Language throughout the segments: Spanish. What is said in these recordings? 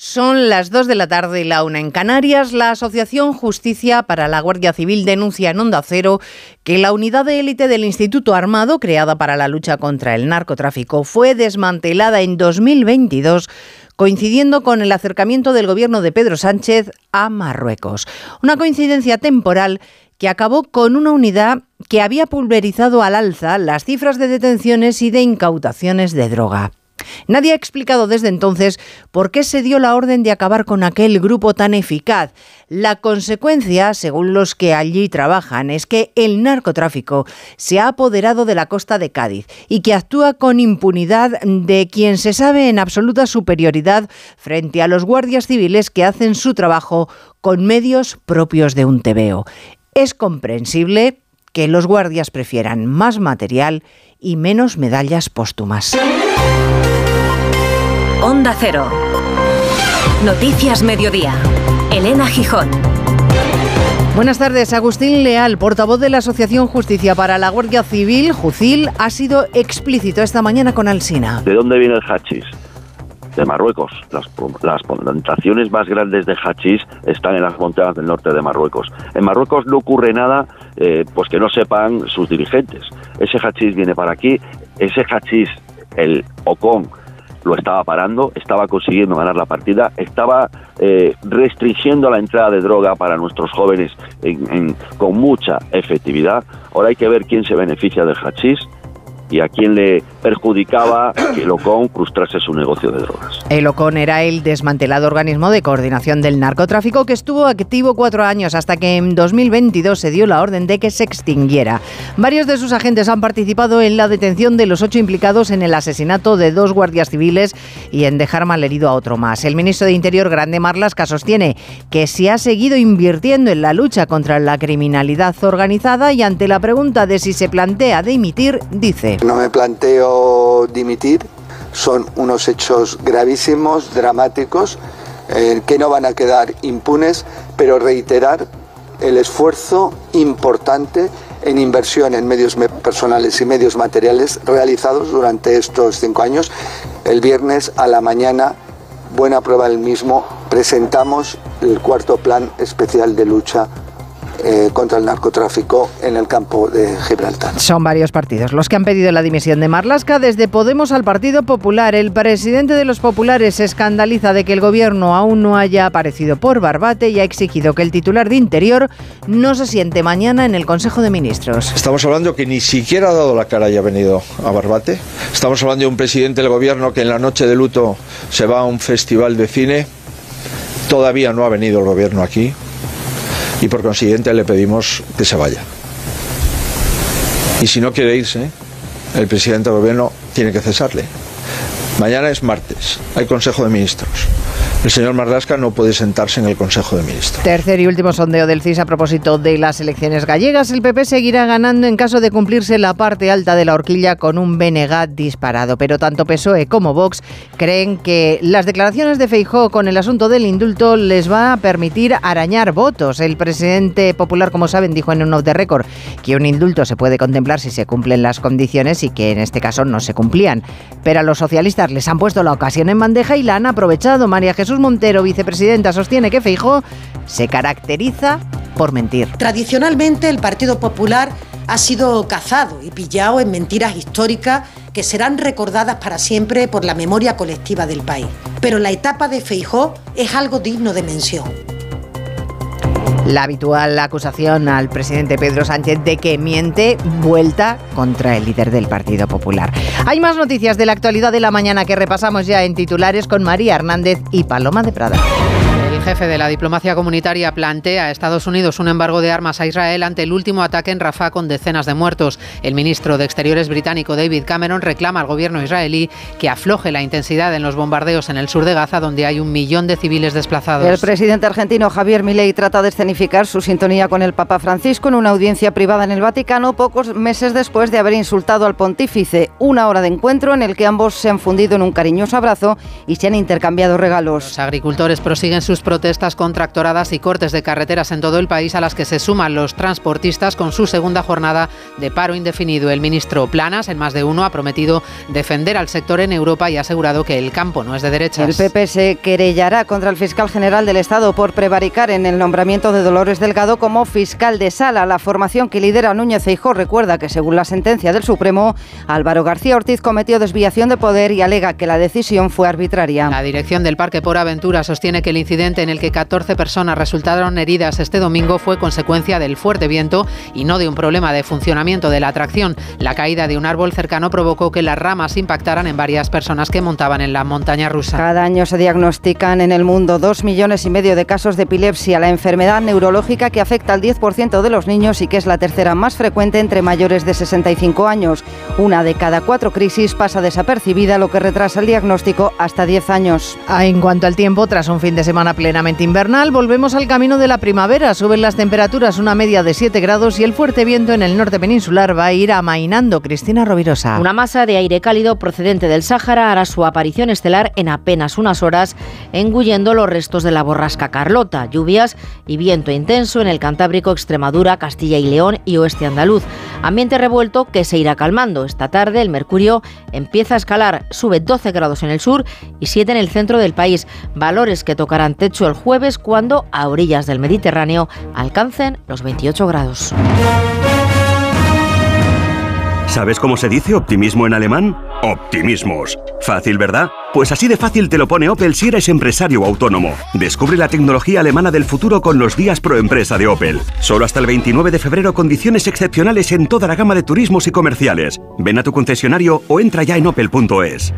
Son las 2 de la tarde y la una en Canarias. La Asociación Justicia para la Guardia Civil denuncia en Onda Cero que la unidad de élite del Instituto Armado, creada para la lucha contra el narcotráfico, fue desmantelada en 2022 coincidiendo con el acercamiento del gobierno de Pedro Sánchez a Marruecos. Una coincidencia temporal que acabó con una unidad que había pulverizado al alza las cifras de detenciones y de incautaciones de droga. Nadie ha explicado desde entonces por qué se dio la orden de acabar con aquel grupo tan eficaz. La consecuencia, según los que allí trabajan, es que el narcotráfico se ha apoderado de la costa de Cádiz y que actúa con impunidad de quien se sabe en absoluta superioridad frente a los guardias civiles que hacen su trabajo con medios propios de un tebeo. Es comprensible que los guardias prefieran más material y menos medallas póstumas. Onda Cero. Noticias Mediodía. Elena Gijón. Buenas tardes. Agustín Leal, portavoz de la Asociación Justicia para la Guardia Civil, Jucil, ha sido explícito esta mañana con Alsina. ¿De dónde viene el hachís? De Marruecos. Las, plantaciones más grandes de hachís están en las montañas del norte de Marruecos. En Marruecos no ocurre nada eh, pues que no sepan sus dirigentes. Ese hachís viene para aquí, ese hachís, el Ocon, lo estaba parando, estaba consiguiendo ganar la partida, estaba eh, restringiendo la entrada de droga para nuestros jóvenes con mucha efectividad. Ahora hay que ver quién se beneficia del hachís y a quién le perjudicaba que el OCON frustrase su negocio de drogas. El OCON era el desmantelado organismo de coordinación del narcotráfico que estuvo activo cuatro años hasta que en 2022 se dio la orden de que se extinguiera. Varios de sus agentes han participado en la detención de los ocho implicados en el asesinato de dos guardias civiles y en dejar malherido a otro más. El ministro de Interior, Grande Marlasca, sostiene que se ha seguido invirtiendo en la lucha contra la criminalidad organizada y ante la pregunta de si se plantea dimitir, dice no me planteo dimitir, son unos hechos gravísimos, dramáticos, eh, que no van a quedar impunes, pero reiterar el esfuerzo importante en inversión en medios personales y medios materiales realizados durante estos cinco años. El viernes a la mañana, buena prueba del mismo, presentamos el cuarto plan especial de lucha eh, contra el narcotráfico en el campo de Gibraltar. Son varios partidos los que han pedido la dimisión de Marlasca, desde Podemos al Partido Popular. El presidente de los populares se escandaliza de que el gobierno aún no haya aparecido por Barbate y ha exigido que el titular de Interior no se siente mañana en el Consejo de Ministros. Estamos hablando que ni siquiera ha dado la cara y ha venido a Barbate. Estamos hablando de un presidente del gobierno que en la noche de luto se va a un festival de cine. Todavía no ha venido el gobierno aquí y por consiguiente le pedimos que se vaya. Y si no quiere irse, el presidente del gobierno tiene que cesarle. Mañana es martes, hay Consejo de Ministros. El señor Marlasca no puede sentarse en el Consejo de Ministros. Tercer y último sondeo del CIS a propósito de las elecciones gallegas. El PP seguirá ganando en caso de cumplirse la parte alta de la horquilla con un BNG disparado. Pero tanto PSOE como Vox creen que las declaraciones de Feijó con el asunto del indulto les va a permitir arañar votos. El presidente popular, como saben, dijo en un off the record que un indulto se puede contemplar si se cumplen las condiciones y que en este caso no se cumplían. Pero a los socialistas les han puesto la ocasión en bandeja y la han aprovechado. María Jesús Montero, vicepresidenta, sostiene que Feijó se caracteriza por mentir. Tradicionalmente el Partido Popular ha sido cazado y pillado en mentiras históricas que serán recordadas para siempre por la memoria colectiva del país. Pero la etapa de Feijó es algo digno de mención. La habitual acusación al presidente Pedro Sánchez de que miente vuelta contra el líder del Partido Popular. Hay más noticias de la actualidad de la mañana que repasamos ya en titulares con María Hernández y Paloma de Prada. El jefe de la diplomacia comunitaria plantea a Estados Unidos un embargo de armas a Israel ante el último ataque en Rafah con decenas de muertos. El ministro de Exteriores británico David Cameron reclama al gobierno israelí que afloje la intensidad en los bombardeos en el sur de Gaza, donde hay un millón de civiles desplazados. El presidente argentino Javier Milei trata de escenificar su sintonía con el Papa Francisco en una audiencia privada en el Vaticano pocos meses después de haber insultado al pontífice. Una hora de encuentro en el que ambos se han fundido en un cariñoso abrazo y se han intercambiado regalos. Los agricultores prosiguen sus protestas con tractoradas y cortes de carreteras en todo el país a las que se suman los transportistas con su segunda jornada de paro indefinido. El ministro Planas, en más de uno, ha prometido defender al sector en Europa y ha asegurado que el campo no es de derechas. El PP se querellará contra el fiscal general del Estado por prevaricar en el nombramiento de Dolores Delgado como fiscal de sala. La formación que lidera Núñez Feijóo recuerda que, según la sentencia del Supremo, Álvaro García Ortiz cometió desviación de poder y alega que la decisión fue arbitraria. La dirección del Parque por Aventura sostiene que el incidente en el que 14 personas resultaron heridas este domingo fue consecuencia del fuerte viento y no de un problema de funcionamiento de la atracción. La caída de un árbol cercano provocó que las ramas impactaran en varias personas que montaban en la montaña rusa. Cada año se diagnostican en el mundo dos millones y medio de casos de epilepsia, la enfermedad neurológica que afecta al 10% de los niños y que es la tercera más frecuente entre mayores de 65 años. Una de cada cuatro crisis pasa desapercibida, lo que retrasa el diagnóstico hasta 10 años. Ah, en cuanto al tiempo, tras un fin de semana plenamente invernal, volvemos al camino de la primavera. Suben las temperaturas una media de 7 grados y el fuerte viento en el norte peninsular va a ir amainando. Cristina Rovirosa. Una masa de aire cálido procedente del Sáhara hará su aparición estelar en apenas unas horas, engullendo los restos de la borrasca Carlota. Lluvias y viento intenso en el Cantábrico, Extremadura, Castilla y León y oeste andaluz. Ambiente revuelto que se irá calmando. Esta tarde el mercurio empieza a escalar, sube 12 grados en el sur y 7 en el centro del país. Valores que tocarán techo el jueves cuando a orillas del Mediterráneo alcancen los 28 grados. ¿Sabes cómo se dice optimismo en alemán? Optimismos. Fácil, ¿verdad? Pues así de fácil te lo pone Opel si eres empresario o autónomo. Descubre la tecnología alemana del futuro con los días pro empresa de Opel. Solo hasta el 29 de febrero condiciones excepcionales en toda la gama de turismos y comerciales. Ven a tu concesionario o entra ya en opel.es.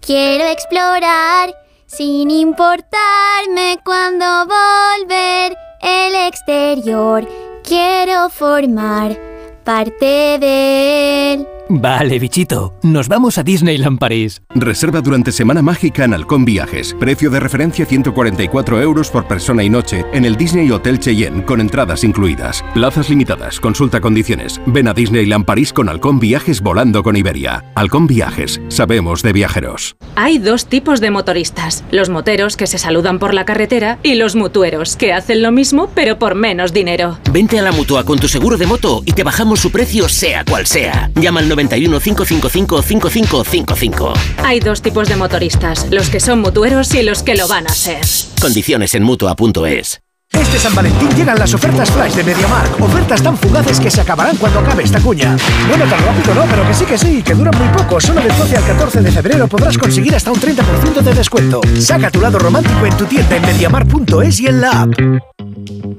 Quiero explorar sin importarme cuando volver el exterior. Quiero formar parte de él. Vale, bichito, nos vamos a Disneyland París. Reserva durante Semana Mágica en Halcón Viajes. Precio de referencia 144 euros por persona y noche en el Disney Hotel Cheyenne con entradas incluidas. Plazas limitadas, consulta condiciones. Ven a Disneyland París con Halcón Viajes volando con Iberia. Halcón Viajes, sabemos de viajeros. Hay dos tipos de motoristas. Los moteros que se saludan por la carretera y los mutueros que hacen lo mismo pero por menos dinero. Vente a la mutua con tu seguro de moto y te bajamos su precio sea cual sea. Llama al 91 555 5555. Hay dos tipos de motoristas, los que son mutueros y los que lo van a ser. Condiciones en mutua.es. Este San Valentín llegan las ofertas flash de MediaMark. Ofertas tan fugaces que se acabarán cuando acabe esta cuña. Bueno, tan rápido no, pero que sí que sí, que duran muy poco. Solo del 12 al 14 de febrero podrás conseguir hasta un 30% de descuento. Saca tu lado romántico en tu tienda en MediaMark.es y en la app.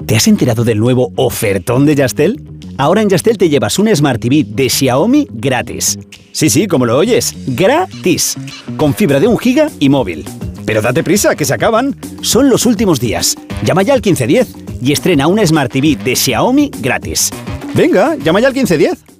¿Te has enterado del nuevo ofertón de Yastel? Ahora en Yastel te llevas un Smart TV de Xiaomi gratis. Sí, sí, como lo oyes, gratis. Con fibra de un giga y móvil. Pero date prisa, que se acaban. Son los últimos días. Llama ya al 1510 y estrena una Smart TV de Xiaomi gratis. Venga, llama ya al 1510.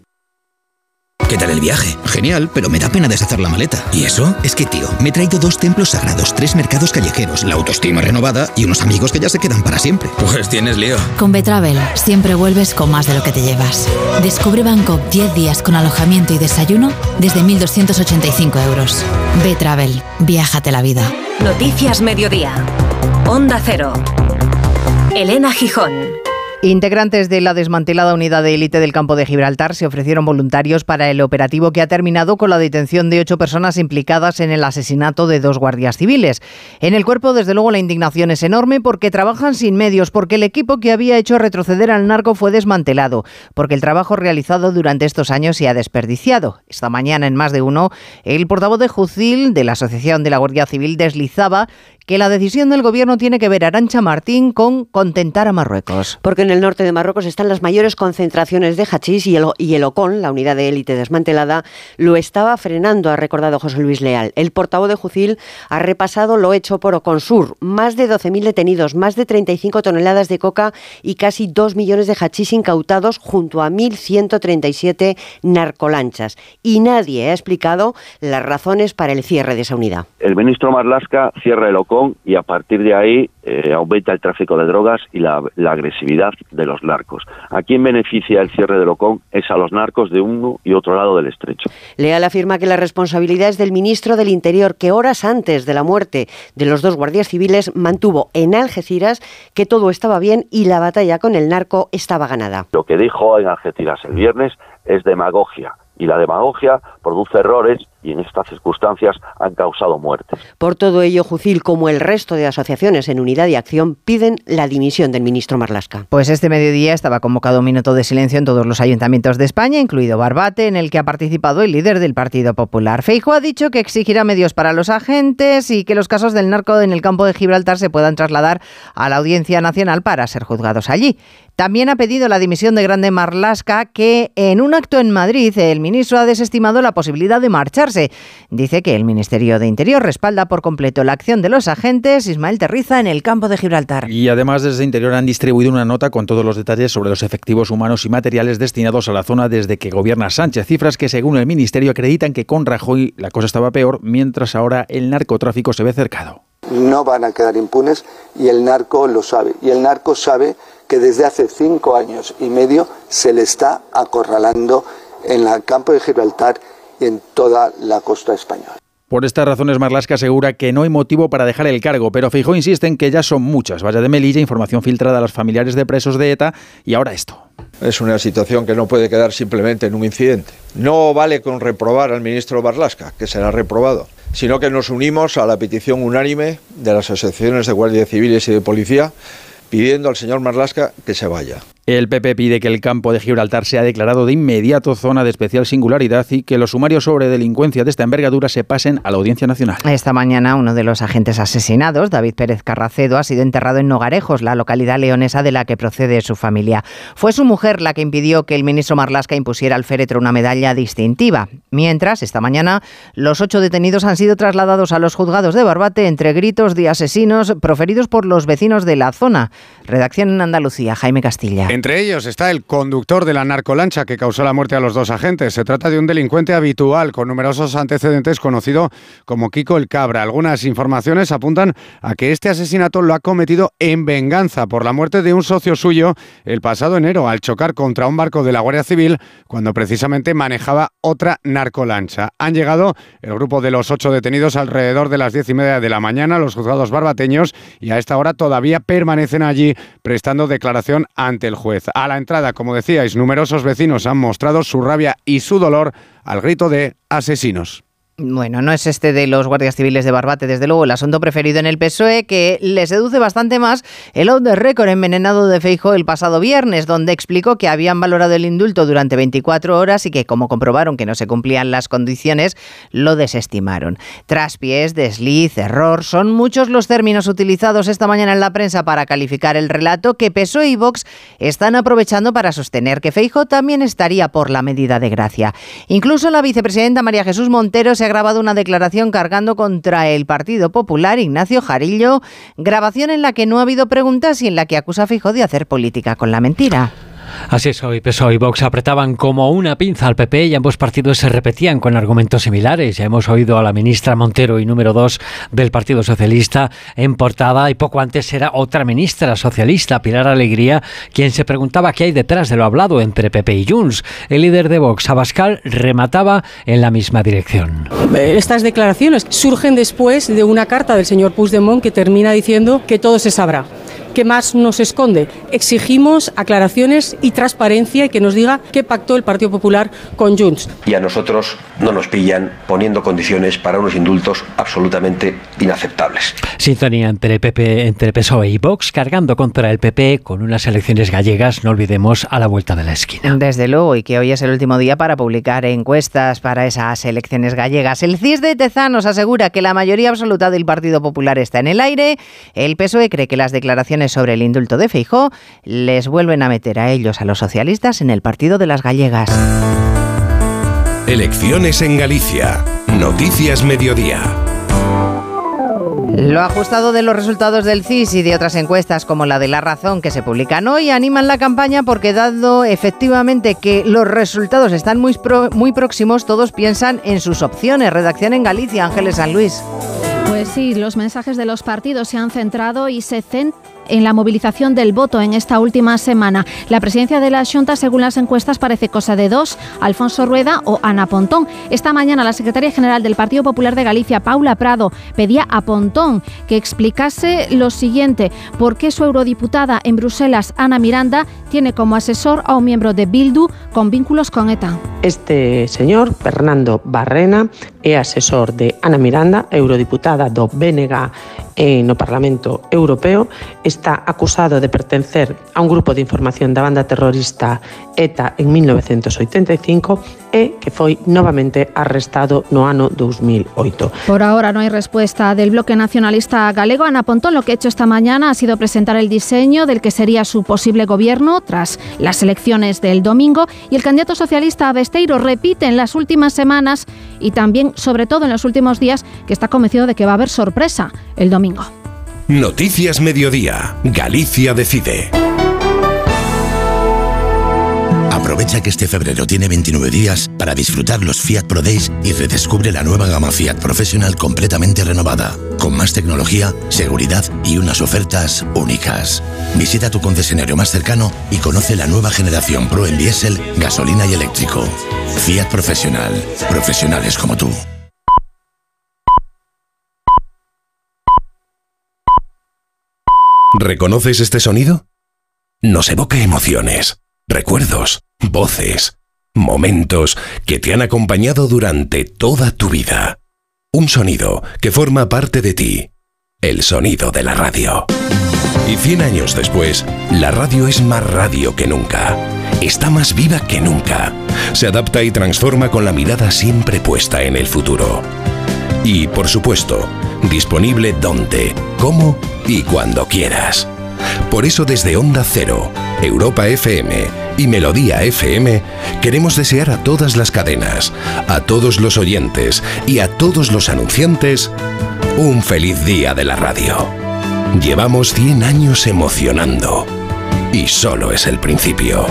¿Qué tal el viaje? Genial, pero me da pena deshacer la maleta. ¿Y eso? Es que, tío, me he traído dos templos sagrados, tres mercados callejeros, la autoestima renovada y unos amigos que ya se quedan para siempre. Pues tienes lío. Con Betravel siempre vuelves con más de lo que te llevas. Descubre Bangkok 10 días con alojamiento y desayuno desde 1.285 euros. Betravel, viájate la vida. Noticias Mediodía. Onda Cero. Elena Gijón. Integrantes de la desmantelada unidad de élite del campo de Gibraltar se ofrecieron voluntarios para el operativo que ha terminado con la detención de ocho personas implicadas en el asesinato de dos guardias civiles. En el cuerpo, desde luego, la indignación es enorme porque trabajan sin medios, porque el equipo que había hecho retroceder al narco fue desmantelado, porque el trabajo realizado durante estos años se ha desperdiciado. Esta mañana, en más de uno, el portavoz de Jucil, de la Asociación de la Guardia Civil, deslizaba que la decisión del gobierno tiene que ver, Arancha Martín, con contentar a Marruecos. Porque en el norte de Marruecos están las mayores concentraciones de hachís y el, y el OCON, la unidad de élite desmantelada, lo estaba frenando, ha recordado José Luis Leal. El portavoz de Jucil ha repasado lo hecho por Oconsur. Más de 12.000 detenidos, más de 35 toneladas de coca y casi 2 millones de hachís incautados junto a 1.137 narcolanchas. Y nadie ha explicado las razones para el cierre de esa unidad. El ministro Marlasca cierra el OCON Y a partir de ahí eh, aumenta el tráfico de drogas y la, la, agresividad de los narcos. ¿A quién beneficia el cierre del Ocon? Es a los narcos de uno y otro lado del estrecho. Leal afirma que la responsabilidad es del ministro del Interior, que horas antes de la muerte de los dos guardias civiles mantuvo en Algeciras que todo estaba bien y la batalla con el narco estaba ganada. Lo que dijo en Algeciras el viernes es demagogia y la demagogia produce errores y en estas circunstancias han causado muertes. Por todo ello, Jucil, como el resto de asociaciones en unidad y acción, piden la dimisión del ministro Marlasca. Pues este mediodía estaba convocado un minuto de silencio en todos los ayuntamientos de España, incluido Barbate, en el que ha participado el líder del Partido Popular. Feijo ha dicho que exigirá medios para los agentes y que los casos del narco en el campo de Gibraltar se puedan trasladar a la Audiencia Nacional para ser juzgados allí. También ha pedido la dimisión de Grande Marlasca, que en un acto en Madrid el ministro ha desestimado la posibilidad de Dice que el Ministerio de Interior respalda por completo la acción de los agentes Ismael Terriza en el campo de Gibraltar. Y además desde Interior han distribuido una nota con todos los detalles sobre los efectivos humanos y materiales destinados a la zona desde que gobierna Sánchez. Cifras que según el Ministerio acreditan que con Rajoy la cosa estaba peor, mientras ahora el narcotráfico se ve cercado. No van a quedar impunes y el narco lo sabe. Y el narco sabe que desde hace cinco años y medio se le está acorralando en el campo de Gibraltar en toda la costa española. Por estas razones, Marlasca asegura que no hay motivo para dejar el cargo, pero Feijóo insiste en que ya son muchas. Vaya de Melilla, información filtrada a los familiares de presos de ETA y ahora esto. Es una situación que no puede quedar simplemente en un incidente. No vale con reprobar al ministro Marlasca, que será reprobado, sino que nos unimos a la petición unánime de las asociaciones de guardias civiles y de policía pidiendo al señor Marlasca que se vaya. El PP pide que el campo de Gibraltar sea declarado de inmediato zona de especial singularidad y que los sumarios sobre delincuencia de esta envergadura se pasen a la Audiencia Nacional. Esta mañana uno de los agentes asesinados, David Pérez Carracedo, ha sido enterrado en Nogarejos, la localidad leonesa de la que procede su familia. Fue su mujer la que impidió que el ministro Marlasca impusiera al féretro una medalla distintiva. Mientras, esta mañana, los ocho detenidos han sido trasladados a los juzgados de Barbate entre gritos de asesinos proferidos por los vecinos de la zona. Redacción en Andalucía, Jaime Castilla. Entre ellos está el conductor de la narcolancha que causó la muerte a los dos agentes. Se trata de un delincuente habitual con numerosos antecedentes conocido como Kiko el Cabra. Algunas informaciones apuntan a que este asesinato lo ha cometido en venganza por la muerte de un socio suyo el pasado enero al chocar contra un barco de la Guardia Civil cuando precisamente manejaba otra narcolancha. Han llegado el grupo de los ocho detenidos alrededor de las diez y media de la mañana, los juzgados barbateños, y a esta hora todavía permanecen allí prestando declaración ante el juez. A la entrada, como decíais, numerosos vecinos han mostrado su rabia y su dolor al grito de asesinos. Bueno, no es este de los guardias civiles de Barbate, desde luego, el asunto preferido en el PSOE, que le seduce bastante más el out de récord envenenado de Feijo el pasado viernes, donde explicó que habían valorado el indulto durante 24 horas y que, como comprobaron que no se cumplían las condiciones, lo desestimaron. Traspiés, desliz, error, son muchos los términos utilizados esta mañana en la prensa para calificar el relato que PSOE y Vox están aprovechando para sostener que Feijo también estaría por la medida de gracia. Incluso la vicepresidenta María Jesús Montero se grabado una declaración cargando contra el Partido Popular, Ignacio Jarillo, grabación en la que no ha habido preguntas y en la que acusa a Fijo de hacer política con la mentira. Así es, hoy PSOE y Vox apretaban como una pinza al PP y ambos partidos se repetían con argumentos similares. Ya hemos oído a la ministra Montero y número dos del Partido Socialista en portada y poco antes era otra ministra socialista, Pilar Alegría, quien se preguntaba qué hay detrás de lo hablado entre PP y Junts. El líder de Vox, Abascal, remataba en la misma dirección. Estas declaraciones surgen después de una carta del señor Puigdemont que termina diciendo que todo se sabrá. ¿Qué más nos esconde? Exigimos aclaraciones y transparencia y que nos diga qué pactó el Partido Popular con Junts. Y a nosotros no nos pillan poniendo condiciones para unos indultos absolutamente inaceptables. Sintonía entre PP, entre PSOE y Vox, cargando contra el PP con unas elecciones gallegas, no olvidemos, a la vuelta de la esquina. Desde luego, y que hoy es el último día para publicar encuestas para esas elecciones gallegas. El CIS de Tezanos asegura que la mayoría absoluta del Partido Popular está en el aire. El PSOE cree que las declaraciones sobre el indulto de Feijó les vuelven a meter a ellos, a los socialistas, en el partido de las gallegas. Elecciones en Galicia. Noticias Mediodía. Lo ajustado de los resultados del CIS y de otras encuestas como la de La Razón que se publican hoy animan la campaña porque dado efectivamente que los resultados están muy, muy próximos, todos piensan en sus opciones. Redacción en Galicia, Ángeles San Luis. Pues Pues sí, los mensajes de los partidos se han centrado y se centran en la movilización del voto en esta última semana. La presidencia de la Junta, según las encuestas, parece cosa de dos, Alfonso Rueda o Ana Pontón. Esta mañana la secretaria general del Partido Popular de Galicia, Paula Prado, pedía a Pontón que explicase lo siguiente, por qué su eurodiputada en Bruselas, Ana Miranda, tiene como asesor a un miembro de Bildu con vínculos con ETA. Este señor, Fernando Barrena, é asesor de Ana Miranda, eurodiputada do BNG no Parlamento Europeo, está acusado de pertencer a un grupo de información da banda terrorista ETA en 1985 e que foi novamente arrestado no ano 2008. Por ahora no hay respuesta del bloque nacionalista galego. Ana Pontón lo que ha hecho esta mañana ha sido presentar el diseño del que sería su posible gobierno tras las elecciones del domingo y el candidato socialista Besteiro repite en las últimas semanas y también, sobre todo en los últimos días, que está convencido de que va a haber sorpresa el domingo. Noticias Mediodía. Galicia decide. Aprovecha que este febrero tiene 29 días para disfrutar los Fiat Pro Days y redescubre la nueva gama Fiat Professional completamente renovada, con más tecnología, seguridad y unas ofertas únicas. Visita tu concesionario más cercano y conoce la nueva generación Pro en diésel, gasolina y eléctrico. Fiat Professional. Profesionales como tú. ¿Reconoces este sonido? Nos evoca emociones, recuerdos, voces, momentos que te han acompañado durante toda tu vida. Un sonido que forma parte de ti. El sonido de la radio. Y 100 años después, la radio es más radio que nunca. Está más viva que nunca. Se adapta y transforma con la mirada siempre puesta en el futuro. Y, por supuesto, disponible donde, cómo y cuando quieras. Por eso desde Onda Cero, Europa FM y Melodía FM queremos desear a todas las cadenas, a todos los oyentes y a todos los anunciantes un feliz día de la radio. Llevamos 100 años emocionando y solo es el principio.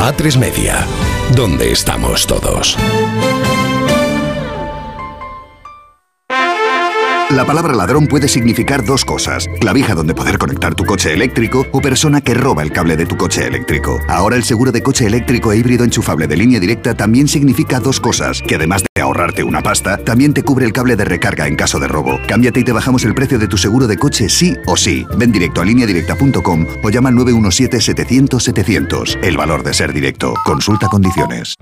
A3 Media, donde estamos todos. La palabra ladrón puede significar dos cosas. Clavija donde poder conectar tu coche eléctrico o persona que roba el cable de tu coche eléctrico. Ahora el seguro de coche eléctrico e híbrido enchufable de línea directa también significa dos cosas. Que además de ahorrarte una pasta, también te cubre el cable de recarga en caso de robo. Cámbiate y te bajamos el precio de tu seguro de coche sí o sí. Ven directo a lineadirecta.com o llama al 917-700-700. El valor de ser directo. Consulta condiciones.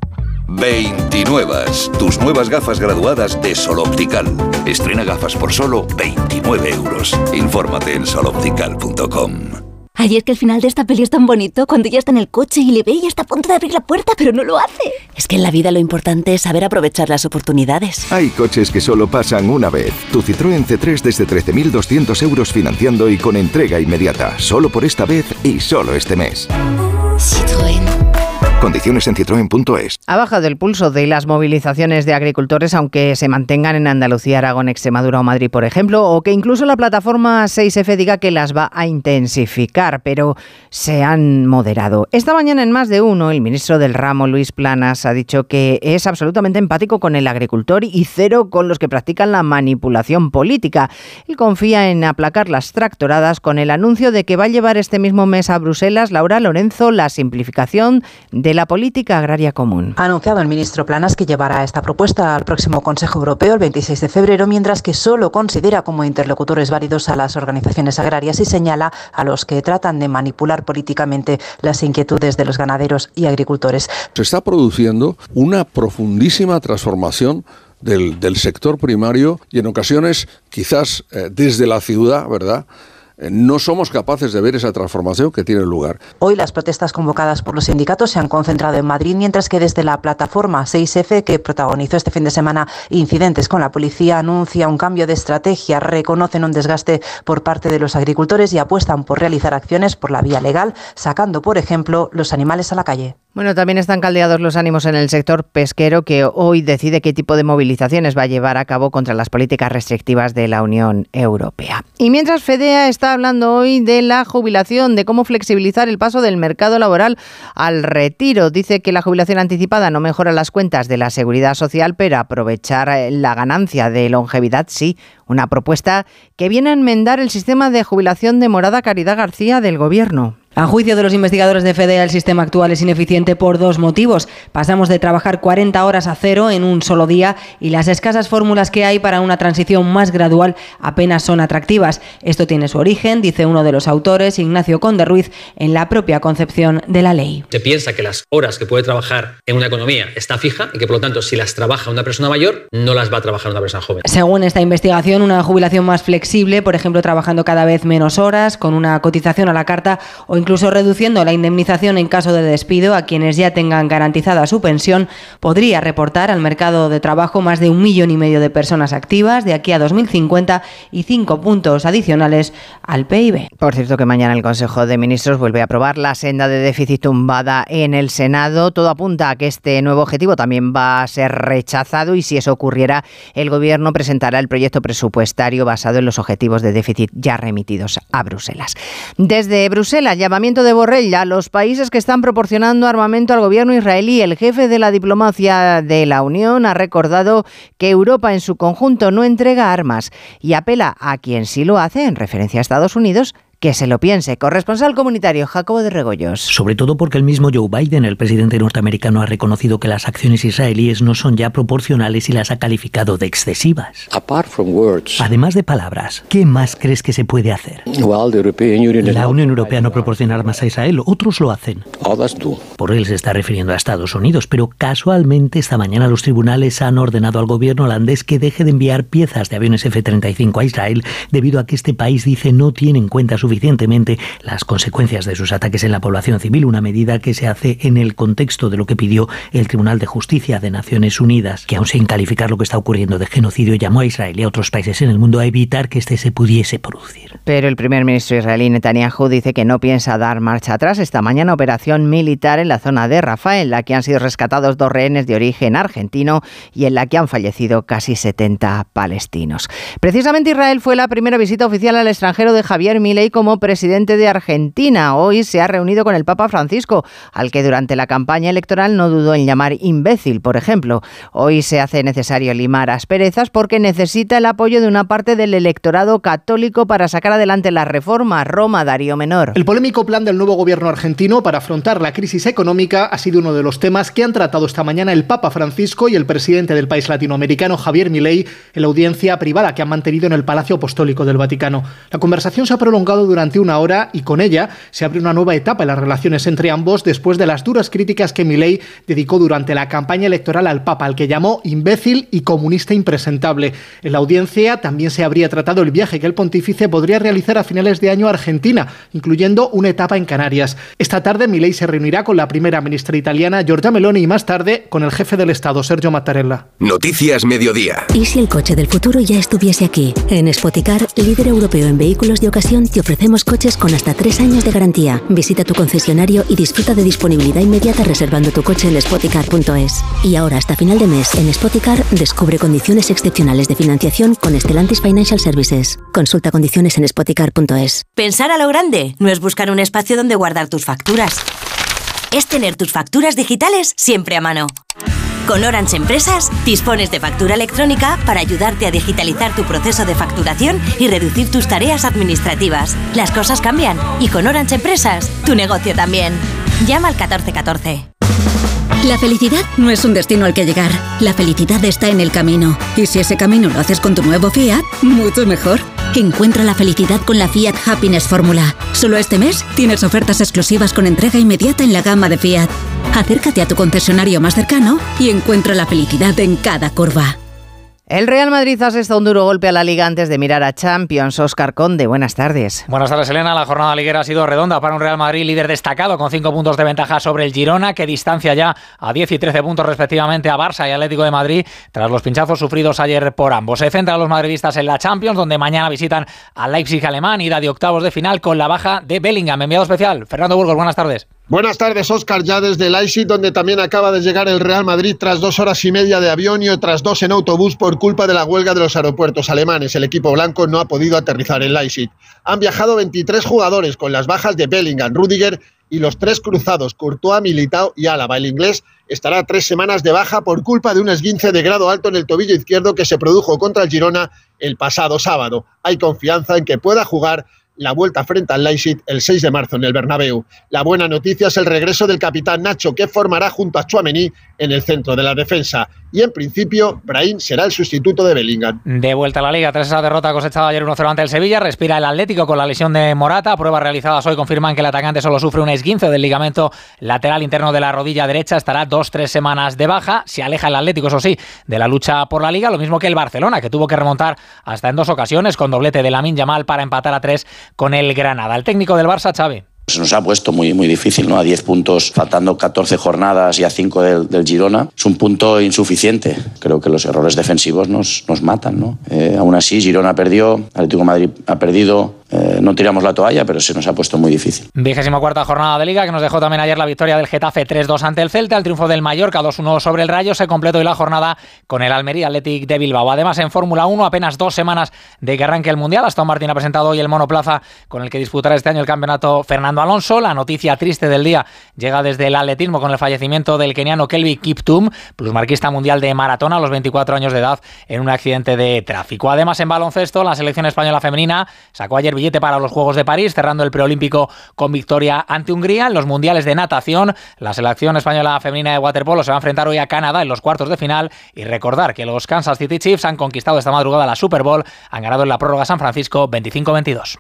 29. Tus nuevas gafas graduadas de Sol Optical. Estrena gafas por solo 29 euros. Infórmate en soloptical.com. Ayer que el final de esta peli es tan bonito, cuando ya está en el coche y le ve y está a punto de abrir la puerta, pero no lo hace. Es que en la vida lo importante es saber aprovechar las oportunidades. Hay coches que solo pasan una vez. Tu Citroën C3 desde 13.200 euros financiando y con entrega inmediata. Solo por esta vez y solo este mes. Citroën. Condiciones en citroen.es. Ha bajado el pulso de las movilizaciones de agricultores, aunque se mantengan en Andalucía, Aragón, Extremadura o Madrid, por ejemplo, o que incluso la plataforma 6F diga que las va a intensificar, pero se han moderado. Esta mañana en más de uno, el ministro del ramo, Luis Planas, ha dicho que es absolutamente empático con el agricultor y cero con los que practican la manipulación política. Él confía en aplacar las tractoradas con el anuncio de que va a llevar este mismo mes a Bruselas, Laura Lorenzo, la simplificación de la política agraria común. Ha anunciado el ministro Planas que llevará esta propuesta al próximo Consejo Europeo el 26 de febrero, mientras que solo considera como interlocutores válidos a las organizaciones agrarias y señala a los que tratan de manipular políticamente las inquietudes de los ganaderos y agricultores. Se está produciendo una profundísima transformación del, del sector primario y en ocasiones quizás eh, desde la ciudad, ¿verdad? Eh, no somos capaces de ver esa transformación que tiene lugar. Hoy las protestas convocadas por los sindicatos se han concentrado en Madrid, mientras que desde la plataforma 6F, que protagonizó este fin de semana incidentes con la policía, anuncia un cambio de estrategia, reconocen un desgaste por parte de los agricultores y apuestan por realizar acciones por la vía legal, sacando, por ejemplo, los animales a la calle. Bueno, también están caldeados los ánimos en el sector pesquero que hoy decide qué tipo de movilizaciones va a llevar a cabo contra las políticas restrictivas de la Unión Europea. Y mientras Fedea está hablando hoy de la jubilación, de cómo flexibilizar el paso del mercado laboral al retiro, dice que la jubilación anticipada no mejora las cuentas de la seguridad social, pero aprovechar la ganancia de longevidad sí. Una propuesta que viene a enmendar el sistema de jubilación de Morada Caridad García del Gobierno. A juicio de los investigadores de FEDEA, el sistema actual es ineficiente por dos motivos. Pasamos de trabajar 40 horas a cero en un solo día y las escasas fórmulas que hay para una transición más gradual apenas son atractivas. Esto tiene su origen, dice uno de los autores, Ignacio Conde Ruiz, en la propia concepción de la ley. Se piensa que las horas que puede trabajar en una economía está fija y que por lo tanto si las trabaja una persona mayor no las va a trabajar una persona joven. Según esta investigación, una jubilación más flexible, por ejemplo, trabajando cada vez menos horas, con una cotización a la carta o incluso reduciendo la indemnización en caso de despido a quienes ya tengan garantizada su pensión, podría reportar al mercado de trabajo más de un millón y medio de personas activas de aquí a 2050 y cinco puntos adicionales al PIB. Por cierto que mañana el Consejo de Ministros vuelve a aprobar la senda de déficit tumbada en el Senado. Todo apunta a que este nuevo objetivo también va a ser rechazado y si eso ocurriera, el Gobierno presentará el proyecto presupuestario basado en los objetivos de déficit ya remitidos a Bruselas. Desde Bruselas, llamamiento de Borrell a los países que están proporcionando armamento al gobierno israelí. El jefe de la diplomacia de la Unión ha recordado que Europa en su conjunto no entrega armas y apela a quien sí lo hace, en referencia a Estados Unidos, que se lo piense. Corresponsal comunitario Jacobo de Regoyos. Sobre todo porque el mismo Joe Biden, el presidente norteamericano, ha reconocido que las acciones israelíes no son ya proporcionales y las ha calificado de excesivas. Además de palabras, ¿qué más crees que se puede hacer? La Unión Europea no proporciona armas a Israel, otros lo hacen. Por él se está refiriendo a Estados Unidos, pero casualmente esta mañana los tribunales han ordenado al gobierno holandés que deje de enviar piezas de aviones F-35 a Israel debido a que este país dice no tiene en cuenta suficiente suficientemente las consecuencias de sus ataques en la población civil, una medida que se hace en el contexto de lo que pidió el Tribunal de Justicia de Naciones Unidas, que aun sin calificar lo que está ocurriendo de genocidio, llamó a Israel y a otros países en el mundo a evitar que este se pudiese producir. Pero el primer ministro israelí Netanyahu dice que no piensa dar marcha atrás. Esta mañana operación militar en la zona de Rafah, en la que han sido rescatados dos rehenes de origen argentino y en la que han fallecido casi 70 palestinos. Precisamente Israel fue la primera visita oficial al extranjero de Javier Milei como presidente de Argentina. Hoy se ha reunido con el Papa Francisco, al que durante la campaña electoral no dudó en llamar imbécil, por ejemplo. Hoy se hace necesario limar asperezas porque necesita el apoyo de una parte del electorado católico para sacar adelante la reforma. Roma, Darío Menor. El polémico plan del nuevo gobierno argentino para afrontar la crisis económica ha sido uno de los temas que han tratado esta mañana el Papa Francisco y el presidente del país latinoamericano, Javier Milei, en la audiencia privada que han mantenido en el Palacio Apostólico del Vaticano. La conversación se ha prolongado durante una hora y con ella se abre una nueva etapa en las relaciones entre ambos después de las duras críticas que Milei dedicó durante la campaña electoral al Papa, al que llamó imbécil y comunista impresentable. En la audiencia también se habría tratado el viaje que el pontífice podría realizar a finales de año a Argentina, incluyendo una etapa en Canarias. Esta tarde Milei se reunirá con la primera ministra italiana Giorgia Meloni y más tarde con el jefe del Estado Sergio Mattarella. Noticias Mediodía. ¿Y si el coche del futuro ya estuviese aquí? En Spoticar, líder europeo en vehículos de ocasión, te ofrecemos coches con hasta tres años de garantía. Visita tu concesionario y disfruta de disponibilidad inmediata reservando tu coche en spoticar.es. Y ahora, hasta final de mes, en Spoticar, descubre condiciones excepcionales de financiación con Stellantis Financial Services. Consulta condiciones en spoticar.es. Pensar a lo grande no es buscar un espacio donde guardar tus facturas. Es tener tus facturas digitales siempre a mano. Con Orange Empresas dispones de factura electrónica para ayudarte a digitalizar tu proceso de facturación y reducir tus tareas administrativas. Las cosas cambian y con Orange Empresas tu negocio también. Llama al 1414. La felicidad no es un destino al que llegar. La felicidad está en el camino. Y si ese camino lo haces con tu nuevo Fiat, mucho mejor. Encuentra la felicidad con la Fiat Happiness Fórmula. Solo este mes tienes ofertas exclusivas con entrega inmediata en la gama de Fiat. Acércate a tu concesionario más cercano y encuentra la felicidad en cada curva. El Real Madrid ha asestado un duro golpe a la liga antes de mirar a Champions. Oscar Conde, buenas tardes. Buenas tardes, Elena. La jornada liguera ha sido redonda para un Real Madrid líder destacado con cinco puntos de ventaja sobre el Girona, que distancia ya a 10 y 13 puntos respectivamente a Barça y Atlético de Madrid tras los pinchazos sufridos ayer por ambos. Se centran los madridistas en la Champions, donde mañana visitan al Leipzig alemán, ida de octavos de final con la baja de Bellingham. Enviado especial, Fernando Burgos, buenas tardes. Buenas tardes, Oscar, ya desde Leipzig, donde también acaba de llegar el Real Madrid tras dos horas y media de avión y otras dos en autobús por culpa de la huelga de los aeropuertos alemanes. El equipo blanco no ha podido aterrizar en Leipzig. Han viajado 23 jugadores con las bajas de Bellingham, Rudiger y los tres cruzados, Courtois, Militao y Álava. El inglés estará tres semanas de baja por culpa de un esguince de grado alto en el tobillo izquierdo que se produjo contra el Girona el pasado sábado. Hay confianza en que pueda jugar la vuelta frente al Leipzig el 6 de marzo en el Bernabéu. La buena noticia es el regreso del capitán Nacho, que formará junto a Chuamení en el centro de la defensa. Y en principio, Brahim será el sustituto de Bellingham. De vuelta a la liga, tras esa derrota cosechada ayer 1-0 ante el Sevilla, respira el Atlético con la lesión de Morata. Pruebas realizadas hoy confirman que el atacante solo sufre un esguince del ligamento lateral interno de la rodilla derecha. Estará dos, tres semanas de baja. Se aleja el Atlético, eso sí, de la lucha por la liga, lo mismo que el Barcelona, que tuvo que remontar hasta en dos ocasiones con doblete de Lamin Yamal para empatar a tres con el Granada. El técnico del Barça, Xavi. Se nos ha puesto muy, muy difícil, ¿no? A 10 puntos, faltando 14 jornadas y a 5 del, del, Girona. Es un punto insuficiente. Creo que los errores defensivos nos, nos matan, ¿no? Eh, aún así, Girona perdió, Atlético de Madrid ha perdido, eh, no tiramos la toalla, pero se nos ha puesto muy difícil. Vigésima cuarta jornada de Liga que nos dejó también ayer la victoria del Getafe 3-2 ante el Celta, el triunfo del Mallorca 2-1 sobre el Rayo. Se completó hoy la jornada con el Almería Athletic de Bilbao. Además, en Fórmula 1, apenas dos semanas de que arranque el Mundial. Aston Martin ha presentado hoy el monoplaza con el que disputará este año el campeonato Fernando Alonso. La noticia triste del día llega desde el atletismo con el fallecimiento del keniano Kelby Kiptum, plusmarquista mundial de maratona a los 24 años de edad en un accidente de tráfico. Además, en baloncesto, la selección española femenina sacó ayer billete para los Juegos de París, cerrando el preolímpico con victoria ante Hungría. En los mundiales de natación, la selección española femenina de waterpolo se va a enfrentar hoy a Canadá en los cuartos de final. Y recordar que los Kansas City Chiefs han conquistado esta madrugada la Super Bowl, han ganado en la prórroga San Francisco 25-22.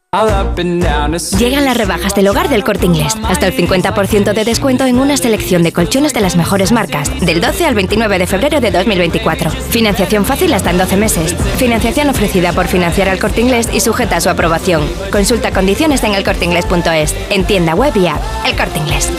Llegan las rebajas del hogar del corte inglés. Hasta el 50% de descuento en una selección de colchones de las mejores marcas. Del 12 al 29 de febrero de 2024. Financiación fácil hasta en 12 meses. Financiación ofrecida por financiar al corte inglés y sujeta a su aprobación. Consulta condiciones en elcorteingles.es, en tienda web y app. El Corte Inglés.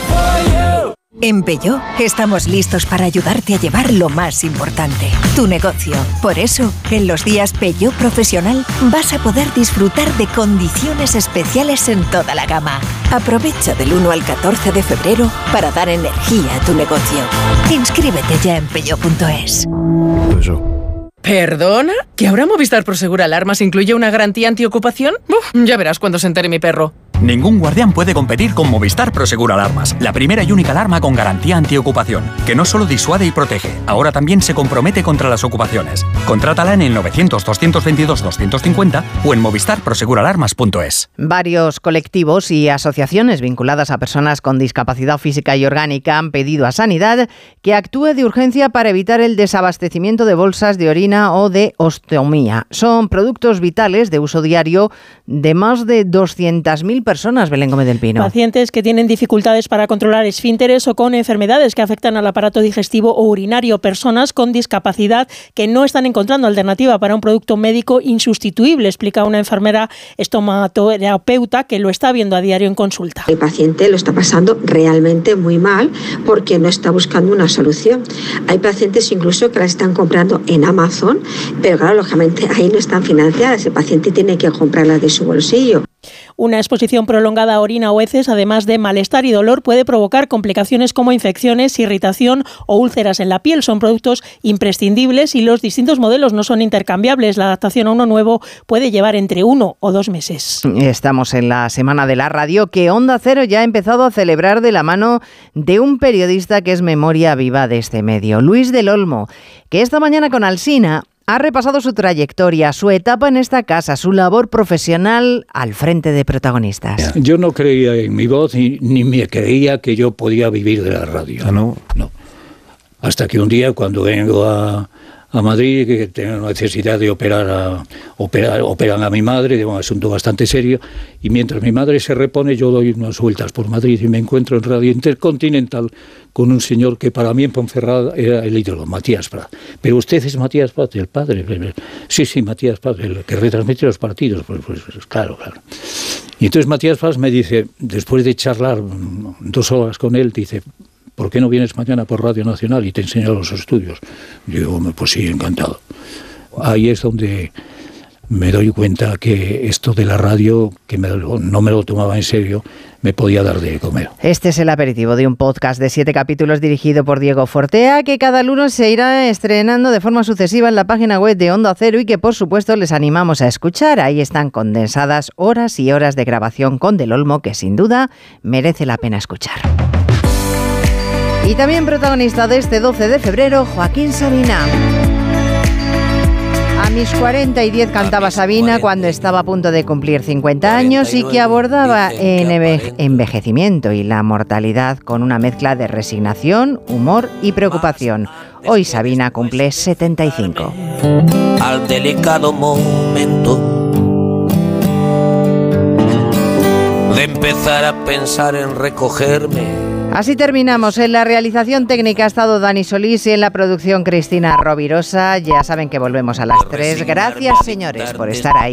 En Peugeot estamos listos para ayudarte a llevar lo más importante, tu negocio. Por eso, en los días Peugeot Profesional vas a poder disfrutar de condiciones especiales en toda la gama. Aprovecha del 1 al 14 de febrero para dar energía a tu negocio. Inscríbete ya en peugeot.es. ¿Perdona? ¿Que ahora Movistar Prosegur Alarmas incluye una garantía antiocupación? Uf, ya verás cuando se entere mi perro. Ningún guardián puede competir con Movistar Prosegur Alarmas, la primera y única alarma con garantía antiocupación, que no solo disuade y protege, ahora también se compromete contra las ocupaciones. Contrátala en el 900-222-250 o en movistarproseguralarmas.es. Varios colectivos y asociaciones vinculadas a personas con discapacidad física y orgánica han pedido a Sanidad que actúe de urgencia para evitar el desabastecimiento de bolsas de orina o de osteomía. Son productos vitales de uso diario de más de 200.000 personas, Belén Gómez del Pino. Pacientes que tienen dificultades para controlar esfínteres o con enfermedades que afectan al aparato digestivo o urinario, personas con discapacidad que no están encontrando alternativa para un producto médico insustituible, explica una enfermera estomaterapeuta que lo está viendo a diario en consulta. El paciente lo está pasando realmente muy mal porque no está buscando una solución. Hay pacientes incluso que la están comprando en Amazon, pero claro, lógicamente ahí no están financiadas, el paciente tiene que comprarlas de su bolsillo. Una exposición prolongada a orina o heces, además de malestar y dolor, puede provocar complicaciones como infecciones, irritación o úlceras en la piel. Son productos imprescindibles y los distintos modelos no son intercambiables. La adaptación a uno nuevo puede llevar entre uno o dos meses. Estamos en la semana de la radio que Onda Cero ya ha empezado a celebrar de la mano de un periodista que es memoria viva de este medio, Luis del Olmo, que esta mañana con Alsina ha repasado su trayectoria, su etapa en esta casa, su labor profesional al frente de protagonistas. Yo no creía en mi voz ni, ni me creía que yo podía vivir de la radio. ¿Ah, no? No. Hasta que un día, cuando vengo a, a Madrid, que tengo necesidad de operar a, operan a mi madre, de un asunto bastante serio, y mientras mi madre se repone, yo doy unas vueltas por Madrid y me encuentro en Radio Intercontinental con un señor que para mí en Ponferrada era el ídolo, Matías Prat. Pero usted es Matías Prat, el padre. Sí, sí, Matías Prat, el que retransmite los partidos. Pues, pues, pues claro, claro. Y entonces Matías Prat me dice, después de charlar dos horas con él, dice, ¿por qué no vienes mañana por Radio Nacional y te enseño los estudios? Yo digo, pues sí, encantado. Ahí es donde me doy cuenta que esto de la radio, que no me lo tomaba en serio, me podía dar de comer. Este es el aperitivo de un podcast de siete capítulos dirigido por Diego Fortea, que cada lunes se irá estrenando de forma sucesiva en la página web de Onda Cero y que por supuesto les animamos a escuchar. Ahí están condensadas horas y horas de grabación con Del Olmo, que sin duda merece la pena escuchar. Y también protagonista de este 12 de febrero, Joaquín Sabina. A mis 40 y 10 cantaba Sabina cuando estaba a punto de cumplir 50 años y que abordaba en envejecimiento y la mortalidad con una mezcla de resignación, humor y preocupación. Hoy Sabina cumple 75. Al delicado momento de empezar a pensar en recogerme Así terminamos. En la realización técnica ha estado Dani Solís y en la producción Cristina Rovirosa. Ya saben que volvemos a las 3. Gracias, señores, por estar ahí.